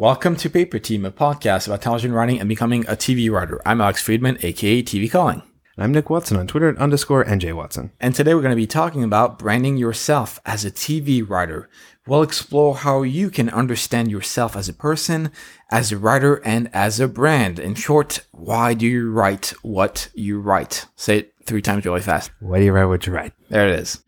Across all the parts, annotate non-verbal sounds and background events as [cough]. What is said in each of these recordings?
Welcome to Paper Team, a podcast about television writing and becoming a TV writer. I'm Alex Friedman, aka TV Calling. And I'm Nick Watson on Twitter at underscore NJ Watson. And today we're going to be talking about branding yourself as a TV writer. We'll explore how you can understand yourself as a person, as a writer, and as a brand. In short, why do you write what you write? Say it three times really fast. Why do you write what you write? There it is.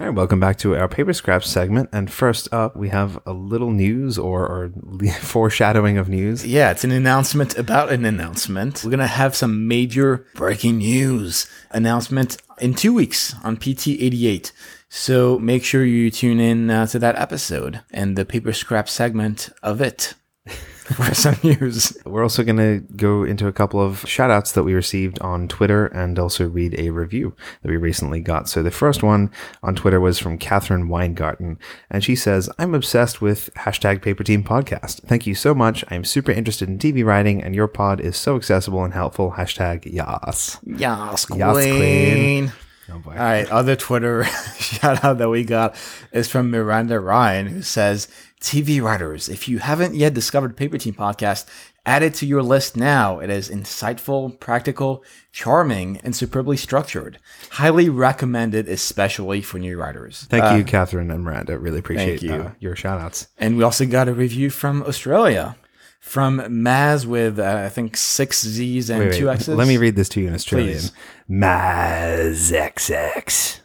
All right, welcome back to our paper scraps segment. And first up, we have a little news or, or [laughs] foreshadowing of news. Yeah, it's an announcement about an announcement. We're going to have some major breaking news announcement in two weeks on PT 88. So make sure you tune in uh, to that episode and the paper scrap segment of it [laughs] for some news. We're also going to go into a couple of shout outs that we received on Twitter and also read a review that we recently got. So the first one on Twitter was from Catherine Weingarten, and she says, I'm obsessed with hashtag Paper Team Podcast. Thank you so much. I'm super interested in TV writing, and your pod is so accessible and helpful. Hashtag yas. Yas, queen. Yas, queen. Oh boy. All right. Other Twitter [laughs] shout out that we got is from Miranda Ryan, who says, TV writers, if you haven't yet discovered Paper Team Podcast, add it to your list now. It is insightful, practical, charming, and superbly structured. Highly recommended, especially for new writers. Thank uh, you, Catherine and Miranda. Really appreciate you. Uh, your shout outs. And we also got a review from Australia from Maz with uh, I think six Z's and wait, wait, two X's. Let me read this to you in Australian. Please. Maz XX.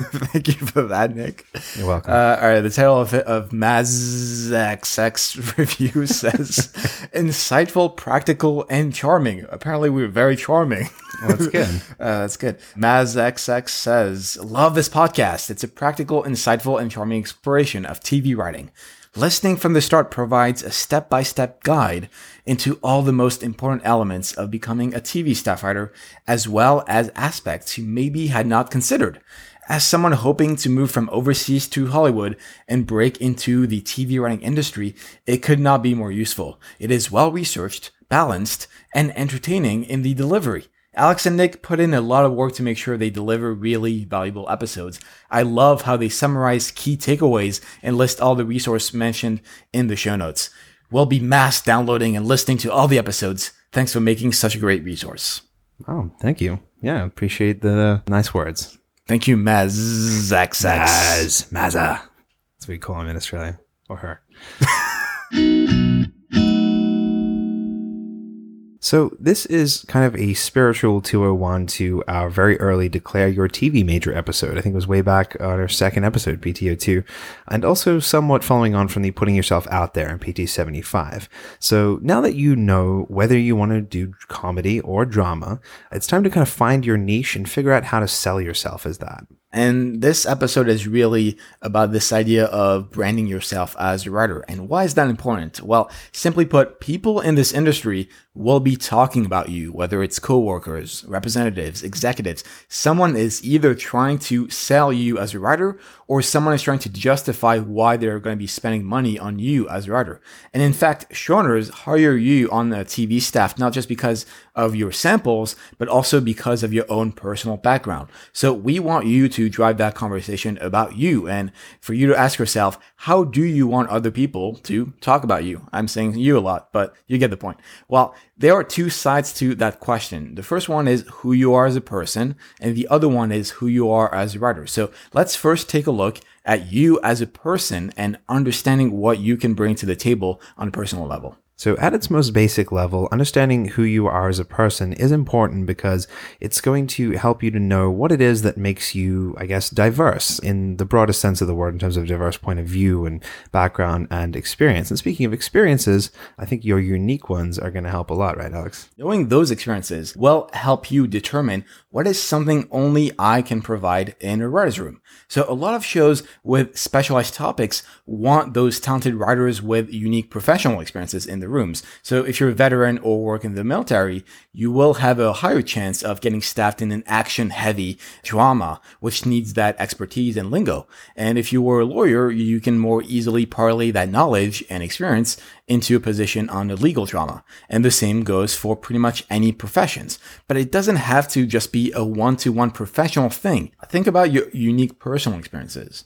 [laughs] Thank you for that, Nick. You're welcome. Uh, all right, the title of, of Maz XX [laughs] review [laughs] says insightful, practical, and charming. Apparently, we were very charming. Well, that's good. uh, that's good. Maz XX says, Love this podcast. It's a practical, insightful, and charming exploration of TV writing. Listening from the start provides a step by step guide into all the most important elements of becoming a TV staff writer, as well as aspects you maybe had not considered. As someone hoping to move from overseas to Hollywood and break into the TV writing industry, it could not be more useful. It is well researched, balanced, and entertaining in the delivery. Alex and Nick put in a lot of work to make sure they deliver really valuable episodes. I love how they summarize key takeaways and list all the resources mentioned in the show notes. We'll be mass downloading and listening to all the episodes. Thanks for making such a great resource. Oh, thank you. Yeah, appreciate the nice words. Thank you, Maz. Maz. Mazza. That's what we call him in Australia. Or her. [laughs] So, this is kind of a spiritual 201 to our very early Declare Your TV Major episode. I think it was way back on our second episode, PTO2, and also somewhat following on from the Putting Yourself Out There in PT75. So, now that you know whether you want to do comedy or drama, it's time to kind of find your niche and figure out how to sell yourself as that. And this episode is really about this idea of branding yourself as a writer. And why is that important? Well, simply put, people in this industry will be talking about you, whether it's coworkers, representatives, executives. Someone is either trying to sell you as a writer or someone is trying to justify why they're going to be spending money on you as a writer. And in fact, showrunners hire you on the TV staff, not just because of your samples, but also because of your own personal background. So we want you to drive that conversation about you and for you to ask yourself, how do you want other people to talk about you? I'm saying you a lot, but you get the point. Well, there are two sides to that question. The first one is who you are as a person, and the other one is who you are as a writer. So let's first take a look at you as a person and understanding what you can bring to the table on a personal level. So, at its most basic level, understanding who you are as a person is important because it's going to help you to know what it is that makes you, I guess, diverse in the broadest sense of the word in terms of diverse point of view and background and experience. And speaking of experiences, I think your unique ones are going to help a lot, right, Alex? Knowing those experiences will help you determine what is something only I can provide in a writer's room. So, a lot of shows with specialized topics want those talented writers with unique professional experiences in the rooms. So if you're a veteran or work in the military, you will have a higher chance of getting staffed in an action heavy drama, which needs that expertise and lingo. And if you were a lawyer, you can more easily parlay that knowledge and experience into a position on the legal drama. And the same goes for pretty much any professions. But it doesn't have to just be a one to one professional thing. Think about your unique personal experiences.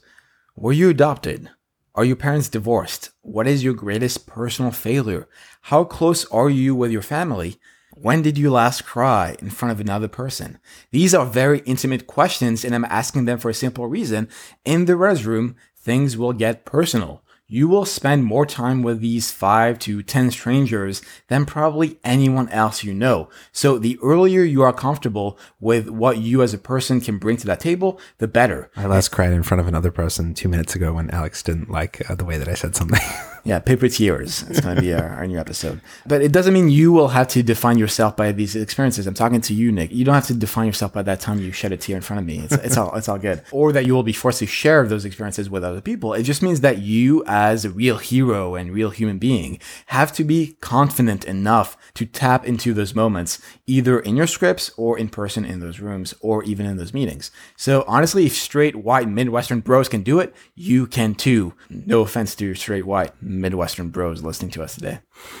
Were you adopted? Are your parents divorced? What is your greatest personal failure? How close are you with your family? When did you last cry in front of another person? These are very intimate questions, and I'm asking them for a simple reason. In the res room, things will get personal you will spend more time with these five to 10 strangers than probably anyone else you know. So the earlier you are comfortable with what you as a person can bring to that table, the better. I last cried in front of another person two minutes ago when Alex didn't like uh, the way that I said something. [laughs] Yeah, paper tears. It's going to be our, [laughs] our, new episode. But it doesn't mean you will have to define yourself by these experiences. I'm talking to you, Nick. You don't have to define yourself by that time you shed a tear in front of me. It's, [laughs] it's all it's all good. Or that you will be forced to share those experiences with other people. It just means that you, as a real hero and real human being, have to be confident enough to tap into those moments, either in your scripts or in person in those rooms or even in those meetings. So honestly, if straight white Midwestern bros can do it, you can too. No offense to your straight white Midwestern bros listening to us today.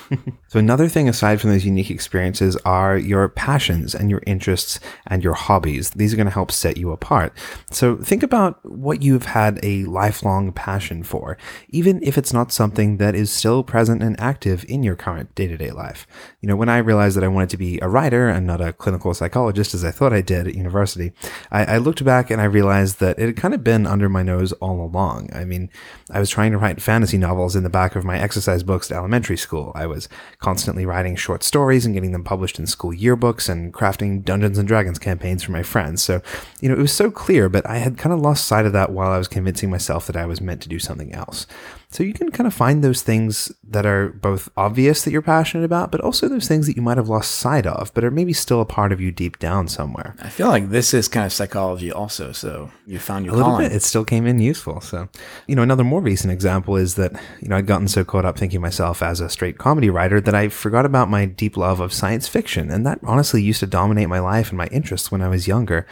[laughs] so, another thing aside from those unique experiences are your passions and your interests and your hobbies. These are going to help set you apart. So, think about what you've had a lifelong passion for, even if it's not something that is still present and active in your current day to day life. You know, when I realized that I wanted to be a writer and not a clinical psychologist as I thought I did at university, I, I looked back and I realized that it had kind of been under my nose all along. I mean, I was trying to write fantasy novels in the back of my exercise books at elementary school. I was constantly writing short stories and getting them published in school yearbooks and crafting Dungeons and Dragons campaigns for my friends. So, you know, it was so clear, but I had kind of lost sight of that while I was convincing myself that I was meant to do something else. So you can kind of find those things that are both obvious that you're passionate about, but also those things that you might have lost sight of, but are maybe still a part of you deep down somewhere. I feel like this is kind of psychology also. So you found your a little bit. It still came in useful. So, you know, another more recent example is that, you know, I'd gotten so caught up thinking myself as a straight comedy writer that I forgot about my deep love of science fiction. And that honestly used to dominate my life and my interests when I was younger.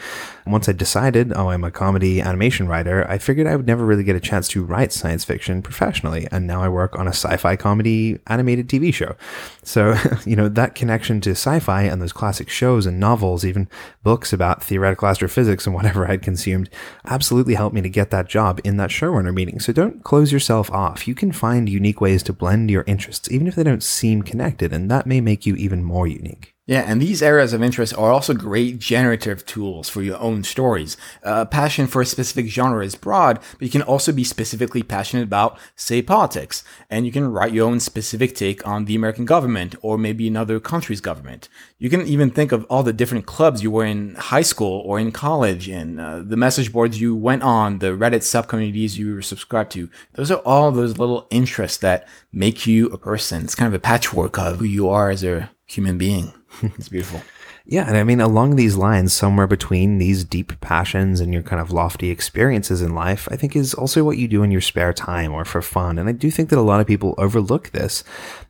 once I decided, oh, I'm a comedy animation writer, I figured I would never really get a chance to write science fiction professionally. And now I work on a sci fi comedy animated TV show. So, [laughs] you know, that connection to sci fi and those classic shows and novels, even books about theoretical astrophysics and whatever [laughs] I'd consumed, absolutely helped me to get that job in that showrunner meeting. So don't close yourself off. You can find unique ways to blend your interests, even if they don't seem connected, and that may make you even more unique. Yeah, and these areas of interest are also great generative tools for your own stories. Uh, passion for a specific genre is broad, but you can also be specifically passionate about, say, politics. And you can write your own specific take on the American government or maybe another country's government. You can even think of all the different clubs you were in high school or in college and uh, the message boards you went on, the Reddit subcommunities you were subscribed to. Those are all those little interests that make you a person. It's kind of a patchwork of who you are as a human being. [laughs] it's beautiful. Yeah, and I mean, along these lines, somewhere between these deep passions and your kind of lofty experiences in life, I think is also what you do in your spare time or for fun. And I do think that a lot of people overlook this.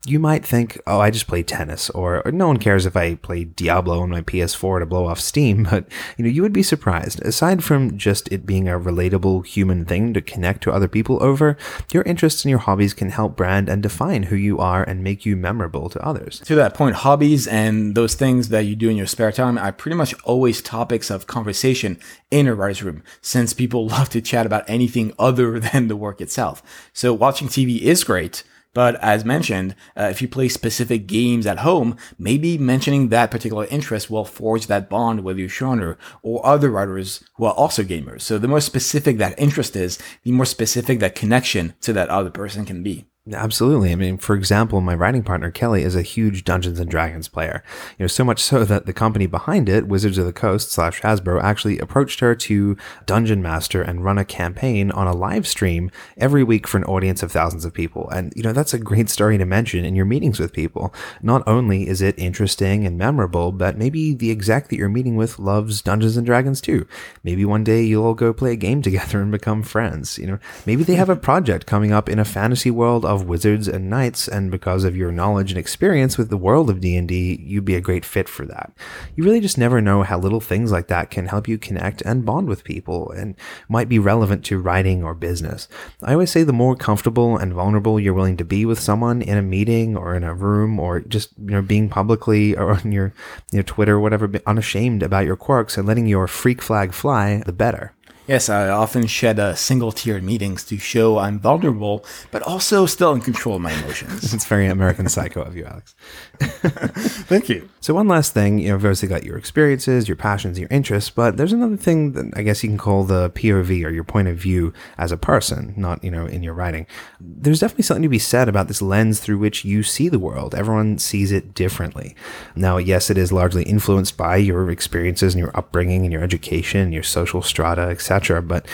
You might think, oh, I just play tennis, or, or no one cares if I play Diablo on my PS4 to blow off steam. [laughs] But, you know, you would be surprised. Aside from just it being a relatable human thing to connect to other people over, your interests and your hobbies can help brand and define who you are and make you memorable to others. To that point, hobbies and those things that you do in your your spare time are pretty much always topics of conversation in a writer's room, since people [laughs] love to chat about anything other than the work itself. So watching TV is great. But as mentioned, uh, if you play specific games at home, maybe mentioning that particular interest will forge that bond with your showrunner or other writers who are also gamers. So the more specific that interest is, the more specific that connection to that other person can be. Absolutely. I mean, for example, my writing partner Kelly is a huge Dungeons and Dragons player. You know, so much so that the company behind it, Wizards of the Coast slash Hasbro, actually approached her to Dungeon Master and run a campaign on a live stream every week for an audience of thousands of people. And you know, that's a great story to mention in your meetings with people. Not only is it interesting and memorable, but maybe the exec that you're meeting with loves Dungeons and Dragons too. Maybe one day you'll all go play a game [laughs] together and become friends. You know, maybe they have a [laughs] project coming up in a fantasy world of wizards and knights, and because of your knowledge and experience with the world of D&D, you'd be a great fit for that. You really just never know how little things like that can help you connect and bond with people and might be relevant to writing or business. I always say the more comfortable and vulnerable you're willing to be with someone in a meeting or in a room or just you know being publicly or on your your Twitter or whatever unashamed about your quirks and letting your freak flag fly, the better. Yes, I often shed uh, a single tear in meetings to show I'm vulnerable, but also still in control of my emotions. [laughs] It's very American Psycho of you, Alex. [laughs] Thank you. So one last thing, you know, you've obviously got your experiences, your passions, your interests, but there's another thing that I guess you can call the POV or your point of view as a person, not, you know, in your writing. There's definitely something to be said about this lens through which you see the world. Everyone sees it differently. Now, yes, it is largely influenced by your experiences and your upbringing and your education, your social strata, etc but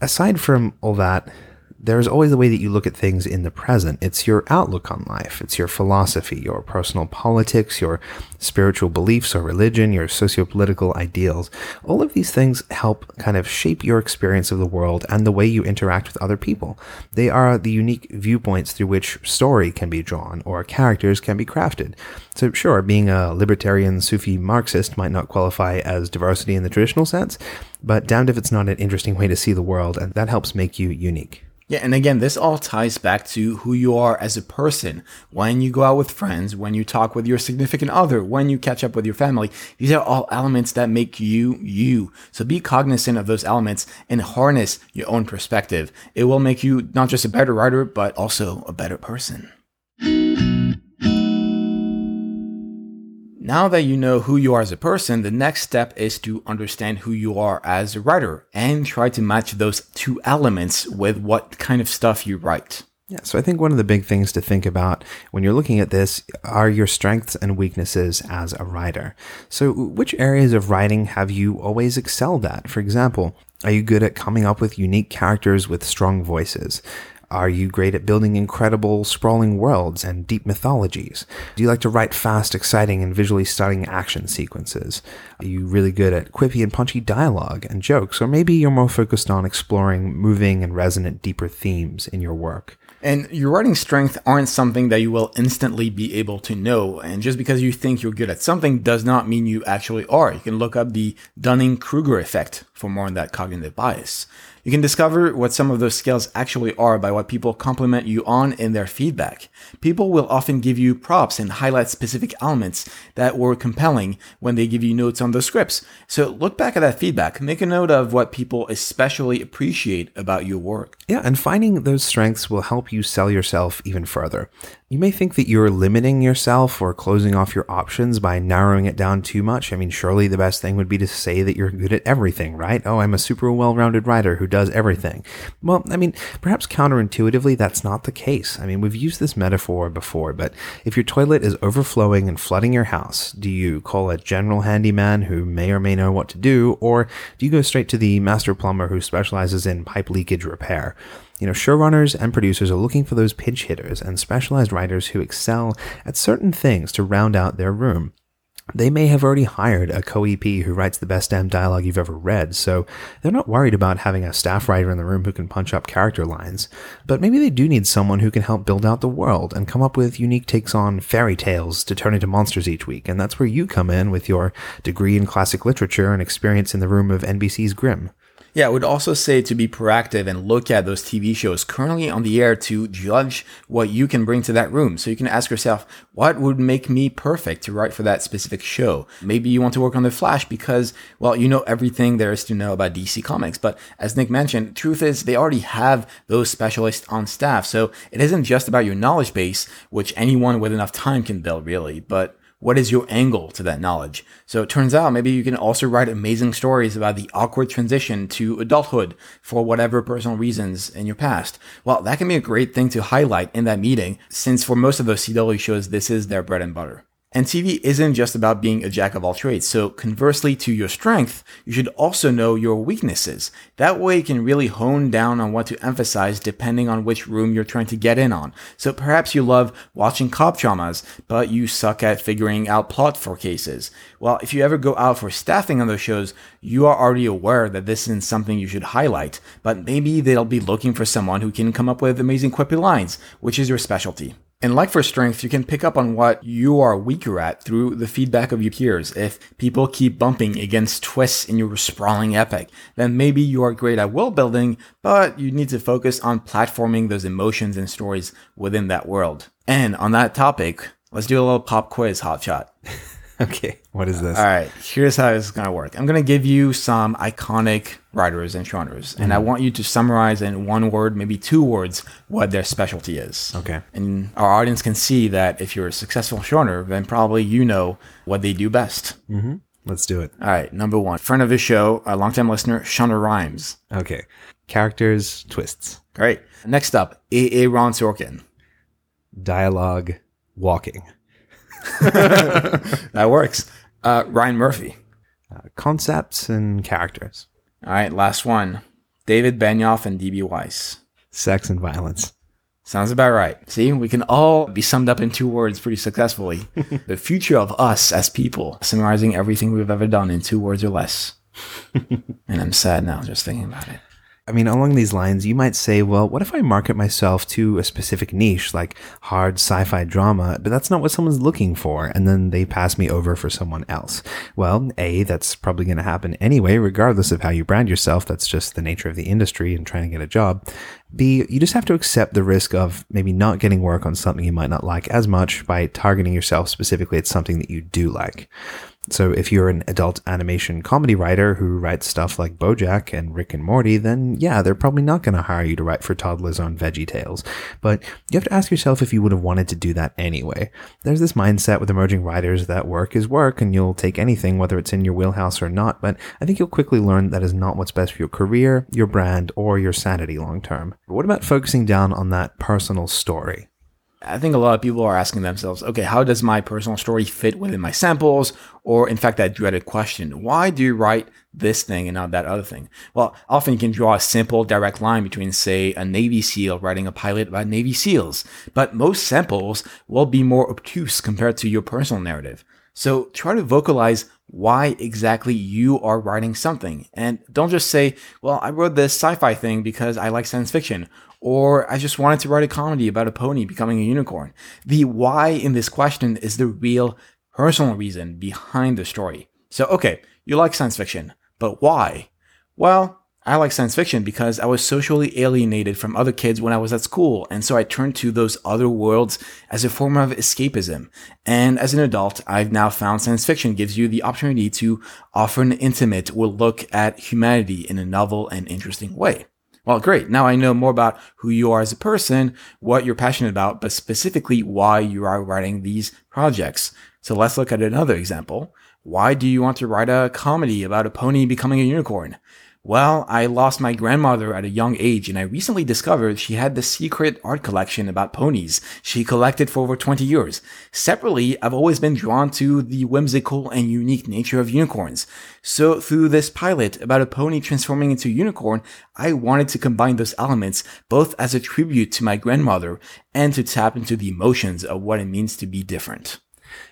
aside from all that, there's always the way that you look at things in the present. It's your outlook on life. It's your philosophy, your personal politics, your spiritual beliefs or religion, your socio-political ideals. All of these things help kind of shape your experience of the world and the way you interact with other people. They are the unique viewpoints through which story can be drawn or characters can be crafted. So sure, being a libertarian Sufi Marxist might not qualify as diversity in the traditional sense, but damned if it's not an interesting way to see the world, and that helps make you unique. Yeah, and again, this all ties back to who you are as a person. When you go out with friends, when you talk with your significant other, when you catch up with your family, these are all elements that make you you. So be cognizant of those elements and harness your own perspective. It will make you not just a better writer, but also a better person. Now that you know who you are as a person, the next step is to understand who you are as a writer and try to match those two elements with what kind of stuff you write. Yeah, so I think one of the big things to think about when you're looking at this are your strengths and weaknesses as a writer. So, which areas of writing have you always excelled at? For example, are you good at coming up with unique characters with strong voices? Are you great at building incredible, sprawling worlds and deep mythologies? Do you like to write fast, exciting, and visually stunning action sequences? Are you really good at quippy and punchy dialogue and jokes? Or maybe you're more focused on exploring moving and resonant, deeper themes in your work? And your writing strength aren't something that you will instantly be able to know. And just because you think you're good at something does not mean you actually are. You can look up the Dunning Kruger effect for more on that cognitive bias. You can discover what some of those skills actually are by what people compliment you on in their feedback. People will often give you props and highlight specific elements that were compelling when they give you notes on the scripts. So look back at that feedback, make a note of what people especially appreciate about your work. Yeah, and finding those strengths will help you sell yourself even further. You may think that you're limiting yourself or closing off your options by narrowing it down too much. I mean, surely the best thing would be to say that you're good at everything, right? Oh, I'm a super well rounded writer who does everything. Well, I mean, perhaps counterintuitively, that's not the case. I mean, we've used this metaphor before, but if your toilet is overflowing and flooding your house, do you call a general handyman who may or may know what to do, or do you go straight to the master plumber who specializes in pipe leakage repair? You know, showrunners and producers are looking for those pitch hitters and specialized writers who excel at certain things to round out their room. They may have already hired a co-EP who writes the best damn dialogue you've ever read, so they're not worried about having a staff writer in the room who can punch up character lines. But maybe they do need someone who can help build out the world and come up with unique takes on fairy tales to turn into monsters each week, and that's where you come in with your degree in classic literature and experience in the room of NBC's Grimm. Yeah, I would also say to be proactive and look at those TV shows currently on the air to judge what you can bring to that room. So you can ask yourself, what would make me perfect to write for that specific show? Maybe you want to work on The Flash because, well, you know everything there is to know about DC Comics. But as Nick mentioned, truth is they already have those specialists on staff. So it isn't just about your knowledge base, which anyone with enough time can build really, but what is your angle to that knowledge? So it turns out maybe you can also write amazing stories about the awkward transition to adulthood for whatever personal reasons in your past. Well, that can be a great thing to highlight in that meeting, since for most of those CW shows, this is their bread and butter. And TV isn't just about being a jack of all trades. So conversely to your strength, you should also know your weaknesses. That way you can really hone down on what to emphasize depending on which room you're trying to get in on. So perhaps you love watching cop dramas, but you suck at figuring out plot for cases. Well, if you ever go out for staffing on those shows, you are already aware that this isn't something you should highlight, but maybe they'll be looking for someone who can come up with amazing quippy lines, which is your specialty. And like for strength, you can pick up on what you are weaker at through the feedback of your peers. If people keep bumping against twists in your sprawling epic, then maybe you are great at world building, but you need to focus on platforming those emotions and stories within that world. And on that topic, let's do a little pop quiz, hotshot. [laughs] [laughs] Okay, what is this? All right, here's how it's gonna work. I'm gonna give you some iconic writers and showrunners, and I mm-hmm. want you to summarize in one word, maybe two words, what their specialty is. Okay. And our audience can see that if you're a successful showrunner, then probably you know what they do best. Mm-hmm. Let's do it. All right, number one, friend of the show, a longtime listener, Shonda Rhimes. Okay. Characters, twists, Great. Next up, Aaron Sorkin. dialogue, walking, [laughs] That works. Uh, Ryan Murphy. uh, concepts, and characters, All right, last one, David Benioff and D.B. Weiss. sex and violence. Sounds about right. See, we can all be summed up in two words pretty successfully. [laughs] the future of us as people, summarizing everything we've ever done in two words or less. [laughs] and I'm sad now just thinking about it. I mean, along these lines, you might say, well, what if I market myself to a specific niche, like hard sci fi drama, but that's not what someone's looking for, and then they pass me over for someone else? Well, A, that's probably going to happen anyway, regardless of how you brand yourself. That's just the nature of the industry and trying to get a job. B, you just have to accept the risk of maybe not getting work on something you might not like as much by targeting yourself specifically at something that you do like. So if you're an adult animation comedy writer who writes stuff like BoJack and Rick and Morty, then yeah, they're probably not going to hire you to write for Toddlers on Veggie Tales. But you have to ask yourself if you would have wanted to do that anyway. There's this mindset with emerging writers that work is work and you'll take anything whether it's in your wheelhouse or not, but I think you'll quickly learn that is not what's best for your career, your brand, or your sanity long term. But what about focusing down on that personal story? I think a lot of people are asking themselves, okay, how does my personal story fit within my samples? Or in fact, that dreaded question, why do you write this thing and not that other thing? Well, often you can draw a simple direct line between, say, a Navy SEAL writing a pilot about Navy SEALs, but most samples will be more obtuse compared to your personal narrative. So try to vocalize why exactly you are writing something. And don't just say, well, I wrote this sci fi thing because I like science fiction, or I just wanted to write a comedy about a pony becoming a unicorn. The why in this question is the real personal reason behind the story. So, okay, you like science fiction, but why? Well, I like science fiction because I was socially alienated from other kids when I was at school, and so I turned to those other worlds as a form of escapism. And as an adult, I've now found science fiction gives you the opportunity to offer an intimate or look at humanity in a novel and interesting way. Well, great. Now I know more about who you are as a person, what you're passionate about, but specifically why you are writing these projects. So let's look at another example. Why do you want to write a comedy about a pony becoming a unicorn? Well, I lost my grandmother at a young age and I recently discovered she had the secret art collection about ponies she collected for over 20 years. Separately, I've always been drawn to the whimsical and unique nature of unicorns. So through this pilot about a pony transforming into a unicorn, I wanted to combine those elements both as a tribute to my grandmother and to tap into the emotions of what it means to be different.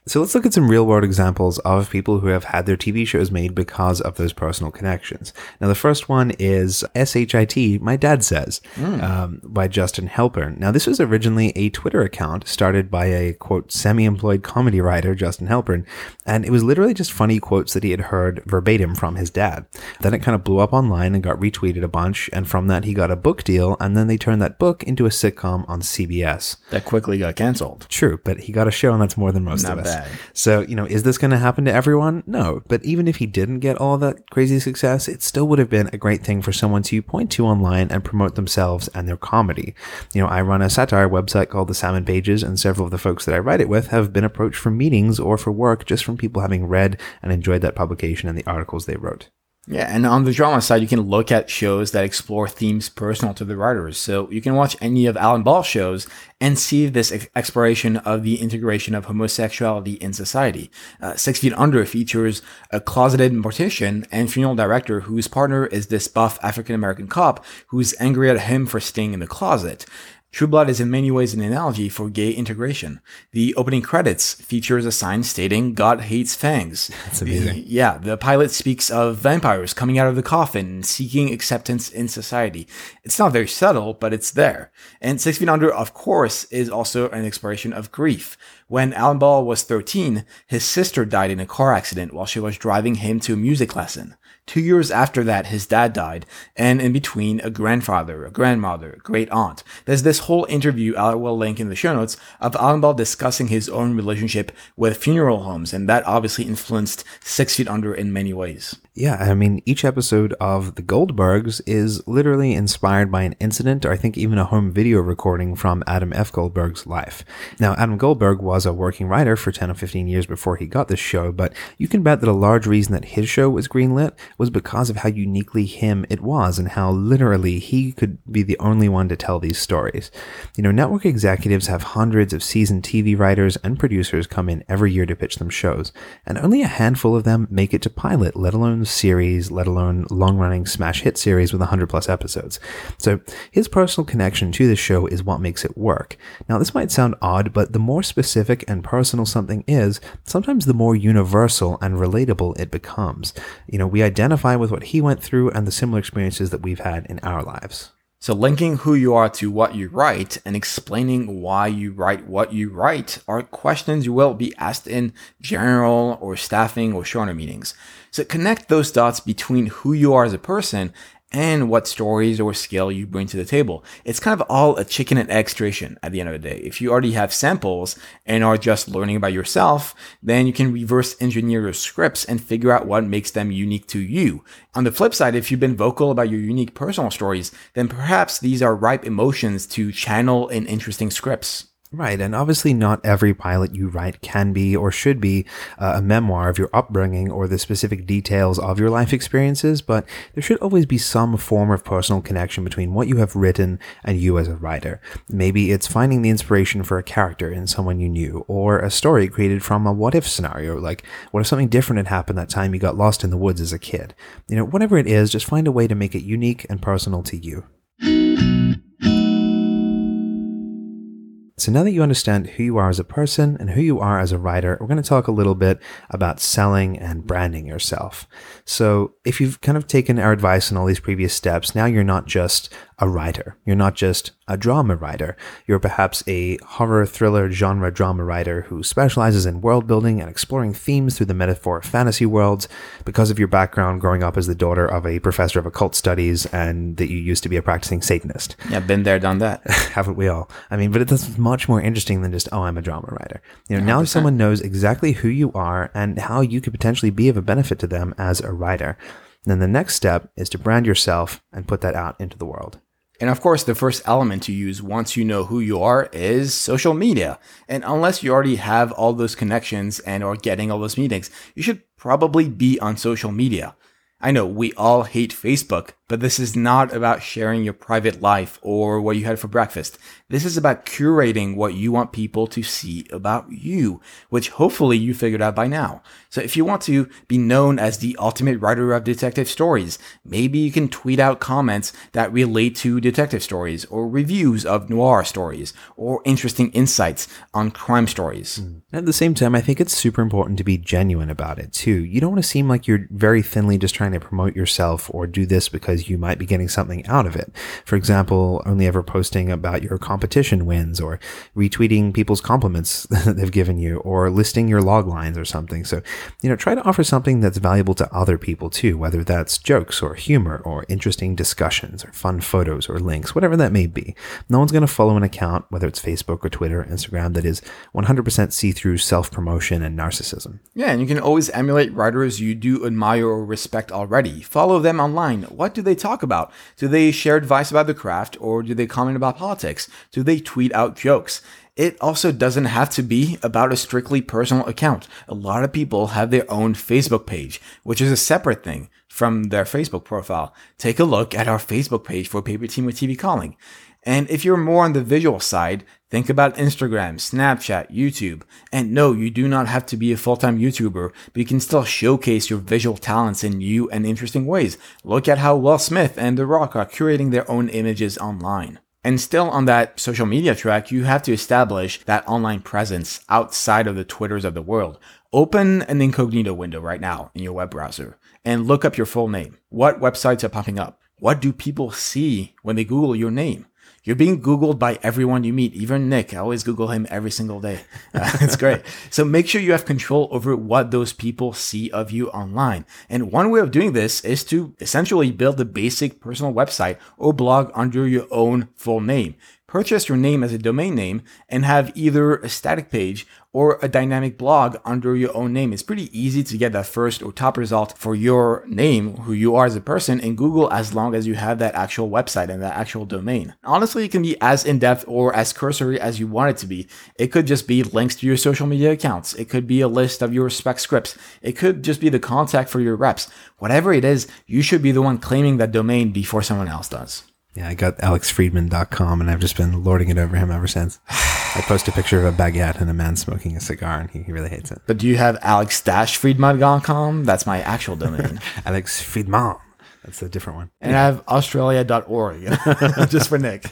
So let's look at some real world examples of people who have had their TV shows made because of those personal connections. Now, the first one is SHIT, My Dad Says, um, by Justin Halpern. Now, this was originally a Twitter account started by a quote, semi employed comedy writer, Justin Halpern, and it was literally just funny quotes that he had heard verbatim from his dad. Then it kind of blew up online and got retweeted a bunch, and from that, he got a book deal, and then they turned that book into a sitcom on CBS. That quickly got canceled. True, but he got a show, and that's more than most Not us. bad. So, you know, is this going to happen to everyone? No. But even if he didn't get all that crazy success, it still would have been a great thing for someone to point to online and promote themselves and their comedy. You know, I run a satire website called The Salmon Pages, and several of the folks that I write it with have been approached for meetings or for work just from people having read and enjoyed that publication and the articles they wrote. Yeah, and on the drama side, you can look at shows that explore themes personal to the writers. So you can watch any of Alan Ball's shows and see this ex- exploration of the integration of homosexuality in society. Uh, Six Feet Under features a closeted mortician and funeral director whose partner is this buff African American cop who's angry at him for staying in the closet. True Blood is in many ways an analogy for gay integration. The opening credits features a sign stating God hates fangs. [laughs] That's amazing. yeah, the pilot speaks of vampires coming out of the coffin and seeking acceptance in society. It's not very subtle, but it's there. And Six Feet Under, of course, is also an exploration of grief. When Alan Ball was 13, his sister died in a car accident while she was driving him to a music lesson. Two years after that, his dad died, and in between, a grandfather, a grandmother, a great aunt. There's this whole interview I will link in the show notes of Alan Ball discussing his own relationship with funeral homes, and that obviously influenced Six Feet Under in many ways. Yeah, I mean, each episode of The Goldbergs is literally inspired by an incident, or I think even a home video recording from Adam F. Goldberg's life. Now, Adam Goldberg was a working writer for 10 or 15 years before he got this show, but you can bet that a large reason that his show was greenlit was because of how uniquely him it was and how literally he could be the only one to tell these stories. You know, network executives have hundreds of seasoned TV writers and producers come in every year to pitch them shows, and only a handful of them make it to pilot, let alone series, let alone long running smash hit series with 100 plus episodes. So his personal connection to the show is what makes it work. Now, this might sound odd, but the more specific and personal something is, sometimes the more universal and relatable it becomes. You know, we identify with what he went through and the similar experiences that we've had in our lives. So, linking who you are to what you write and explaining why you write what you write are questions you will be asked in general or staffing or shorter meetings. So, connect those dots between who you are as a person and what stories or skill you bring to the table. It's kind of all a chicken and egg situation at the end of the day. If you already have samples and are just learning about yourself, then you can reverse engineer your scripts and figure out what makes them unique to you. On the flip side, if you've been vocal about your unique personal stories, then perhaps these are ripe emotions to channel in interesting scripts. Right, and obviously, not every pilot you write can be or should be uh, a memoir of your upbringing or the specific details of your life experiences, but there should always be some form of personal connection between what you have written and you as a writer. Maybe it's finding the inspiration for a character in someone you knew, or a story created from a what if scenario, like what if something different had happened that time you got lost in the woods as a kid? You know, whatever it is, just find a way to make it unique and personal to you. So now that you understand who you are as a person and who you are as a writer, we're going to talk a little bit about selling and branding yourself. So if you've kind of taken our advice in all these previous steps, now you're not just a writer. You're not just a drama writer. You're perhaps a horror thriller genre drama writer who specializes in world building and exploring themes through the metaphor of fantasy worlds because of your background growing up as the daughter of a professor of occult studies and that you used to be a practicing Satanist. Yeah, been there, done that. [laughs] Haven't we all? I mean, but it's much more interesting than just, oh, I'm a drama writer. You know, 100%. now someone knows exactly who you are and how you could potentially be of a benefit to them as a writer. then the next step is to brand yourself and put that out into the world. And of course, the first element to use once you know who you are is social media. And unless you already have all those connections and are getting all those meetings, you should probably be on social media. I know we all hate Facebook, but this is not about sharing your private life or what you had for breakfast. This is about curating what you want people to see about you, which hopefully you figured out by now. So if you want to be known as the ultimate writer of detective stories, maybe you can tweet out comments that relate to detective stories or reviews of noir stories or interesting insights on crime stories. Mm. At the same time, I think it's super important to be genuine about it too. You don't want to seem like you're very thinly just trying to promote yourself or do this because you might be getting something out of it. For example, only ever posting about your competition wins or retweeting people's compliments [laughs] that they've given you or listing your log lines or something. So, you know, try to offer something that's valuable to other people too, whether that's jokes or humor or interesting discussions or fun photos or links, whatever that may be. No one's going to follow an account, whether it's Facebook or Twitter or Instagram, that is 100% see through self promotion and narcissism. Yeah, and you can always emulate writers you do admire or respect already. Follow them online. What do they talk about? Do they share advice about the craft or do they comment about politics? Do they tweet out jokes? It also doesn't have to be about a strictly personal account. A lot of people have their own Facebook page, which is a separate thing from their Facebook profile. Take a look at our Facebook page for Paper Team with TV Calling. And if you're more on the visual side, think about Instagram, Snapchat, YouTube. And no, you do not have to be a full-time YouTuber, but you can still showcase your visual talents in new and interesting ways. Look at how Will Smith and The Rock are curating their own images online. And still on that social media track, you have to establish that online presence outside of the Twitters of the world. Open an incognito window right now in your web browser and look up your full name. What websites are popping up? What do people see when they Google your name? You're being Googled by everyone you meet, even Nick. I always Google him every single day. [laughs] Uh, it's great. So make sure you have control over what those people see of you online. And one way of doing this is to essentially build a basic personal website or blog under your own full name. Purchase your name as a domain name and have either a static page or a dynamic blog under your own name. It's pretty easy to get that first or top result for your name, who you are as a person in Google as long as you have that actual website and that actual domain. Honestly, it can be as in-depth or as cursory as you want it to be. It could just be links to your social media accounts. It could be a list of your spec scripts. It could just be the contact for your reps. Whatever it is, you should be the one claiming that domain before someone else does. Yeah, I got alexfriedman.com and I've just been lording it over him ever since. I post a picture of a baguette and a man smoking a cigar and he, he really hates it. But do you have alex-friedman.com? That's my actual domain. [laughs] Alex Friedman. That's a different one. and I have australia.org [laughs] just for Nick.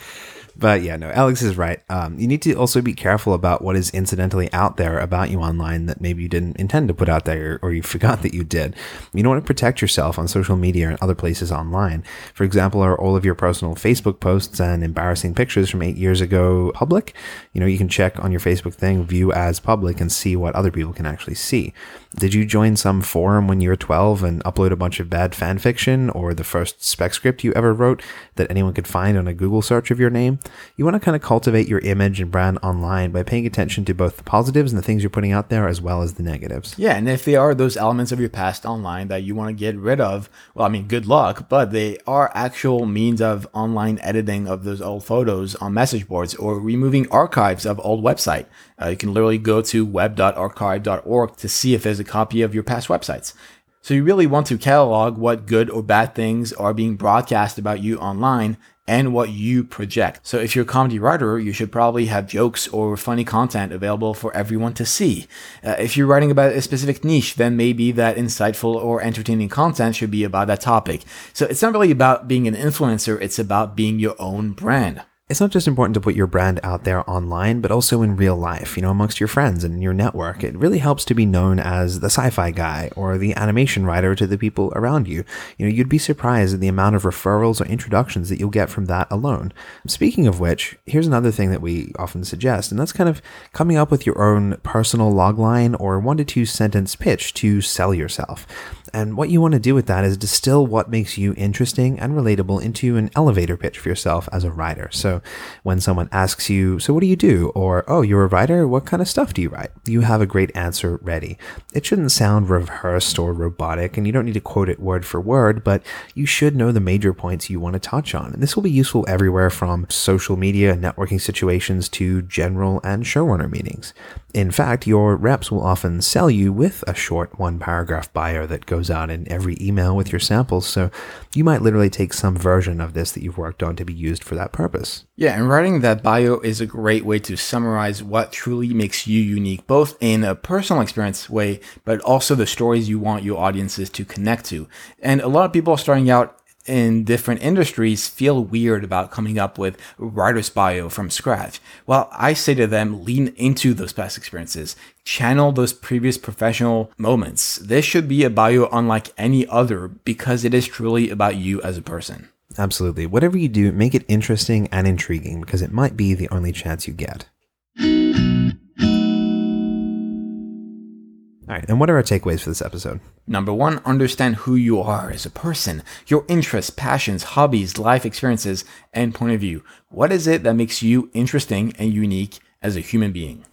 But yeah, no, Alex is right. Um, you need to also be careful about what is incidentally out there about you online that maybe you didn't intend to put out there or you [laughs] forgot that you did. You don't want to protect yourself on social media and other places online. For example, are all of your personal Facebook posts and embarrassing pictures from eight years ago public? You know, you can check on your Facebook thing, view as public, and see what other people can actually see. Did you join some forum when you were 12 and upload a bunch of bad fan fiction or the first spec script you ever wrote that anyone could find on a Google search of your name? You want to kind of cultivate your image and brand online by paying attention to both the positives and the things you're putting out there as well as the negatives. Yeah, and if there are those elements of your past online that you want to get rid of, well, I mean, good luck, but they are actual means of online editing of those old photos on message boards or removing archives of old website. Uh, you can literally go to web.archive.org to see if there's a copy of your past websites. So you really want to catalog what good or bad things are being broadcast about you online and what you project. So if you're a comedy writer, you should probably have jokes or funny content available for everyone to see. Uh, if you're writing about a specific niche, then maybe that insightful or entertaining content should be about that topic. So it's not really about being an influencer, it's about being your own brand it's not just important to put your brand out there online, but also in real life, you know, amongst your friends and your network. It really helps to be known as the sci-fi guy or the animation writer to the people around you. You know, you'd be surprised at the amount of referrals or introductions that you'll get from that alone. Speaking of which, here's another thing that we often suggest, and that's kind of coming up with your own personal logline or one to two sentence pitch to sell yourself. And what you want to do with that is distill what makes you interesting and relatable into an elevator pitch for yourself as a writer. So when someone asks you, So what do you do? or Oh, you're a writer? What kind of stuff do you write? You have a great answer ready. It shouldn't sound rehearsed or robotic, and you don't need to quote it word for word, but you should know the major points you want to touch on. And this will be useful everywhere from social media and networking situations to general and showrunner meetings. In fact, your reps will often sell you with a short one paragraph bio that goes out in every email with your samples, so you might literally take some version of this that you've worked on to be used for that purpose. Yeah, and writing that bio is a great way to summarize what truly makes you unique, both in a personal experience way, but also the stories you want your audiences to connect to. And a lot of people starting out in different industries feel weird about coming up with writer's bio from scratch. Well, I say to them, lean into those past experiences, channel those previous professional moments. This should be a bio unlike any other because it is truly about you as a person. Absolutely. Whatever you do, make it interesting and intriguing because it might be the only chance you get. All right, and what are our takeaways for this episode? Number one, understand who you are as a person, your interests, passions, hobbies, life experiences, and point of view. What is it that makes you interesting and unique as a human being?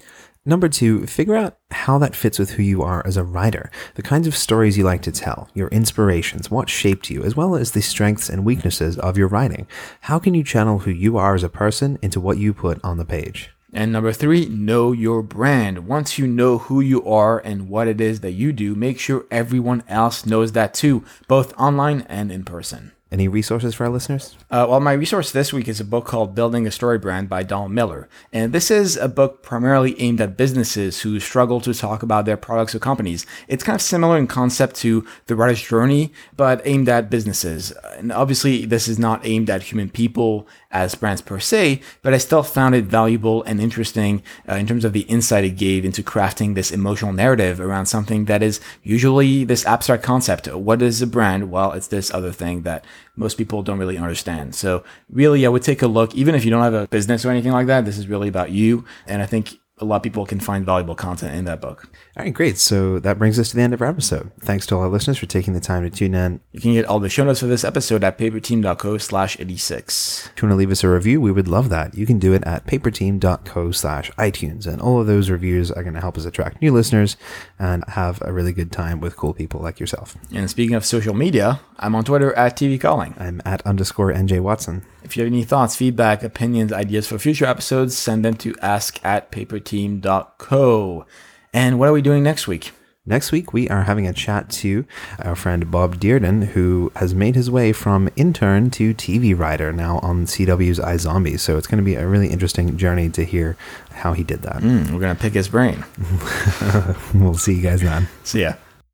Number two, figure out how that fits with who you are as a writer, the kinds of stories you like to tell, your inspirations, what shaped you, as well as the strengths and weaknesses of your writing. How can you channel who you are as a person into what you put on the page? And number three, know your brand. Once you know who you are and what it is that you do, make sure everyone else knows that too, both online and in person. Any resources for our listeners? Uh, well, my resource this week is a book called Building a Story Brand by Donald Miller. And this is a book primarily aimed at businesses who struggle to talk about their products or companies. It's kind of similar in concept to The Writer's Journey, but aimed at businesses. And obviously, this is not aimed at human people as brands per se, but I still found it valuable and interesting uh, in terms of the insight it gave into crafting this emotional narrative around something that is usually this abstract concept. What is a brand? Well, it's this other thing that most people don't really understand. So really, I would take a look, even if you don't have a business or anything like that, this is really about you. And I think a lot of people can find valuable content in that book. All right, great. So that brings us to the end of our episode. Thanks to all our listeners for taking the time to tune in. You can get all the show notes for this episode at paperteam.co slash 86. If you want to leave us a review, we would love that. You can do it at paperteam.co slash iTunes. And all of those reviews are going to help us attract new listeners and have a really good time with cool people like yourself. And speaking of social media, I'm on Twitter at TV Calling. I'm at underscore NJ Watson. If you have any thoughts, feedback, opinions, ideas for future episodes, send them to ask at paperteam.co. And what are we doing next week? Next week, we are having a chat to our friend Bob Dearden, who has made his way from intern to TV writer now on CW's iZombie. So it's going to be a really interesting journey to hear how he did that. Mm, we're going to pick his brain. [laughs] we'll see you guys then. See ya.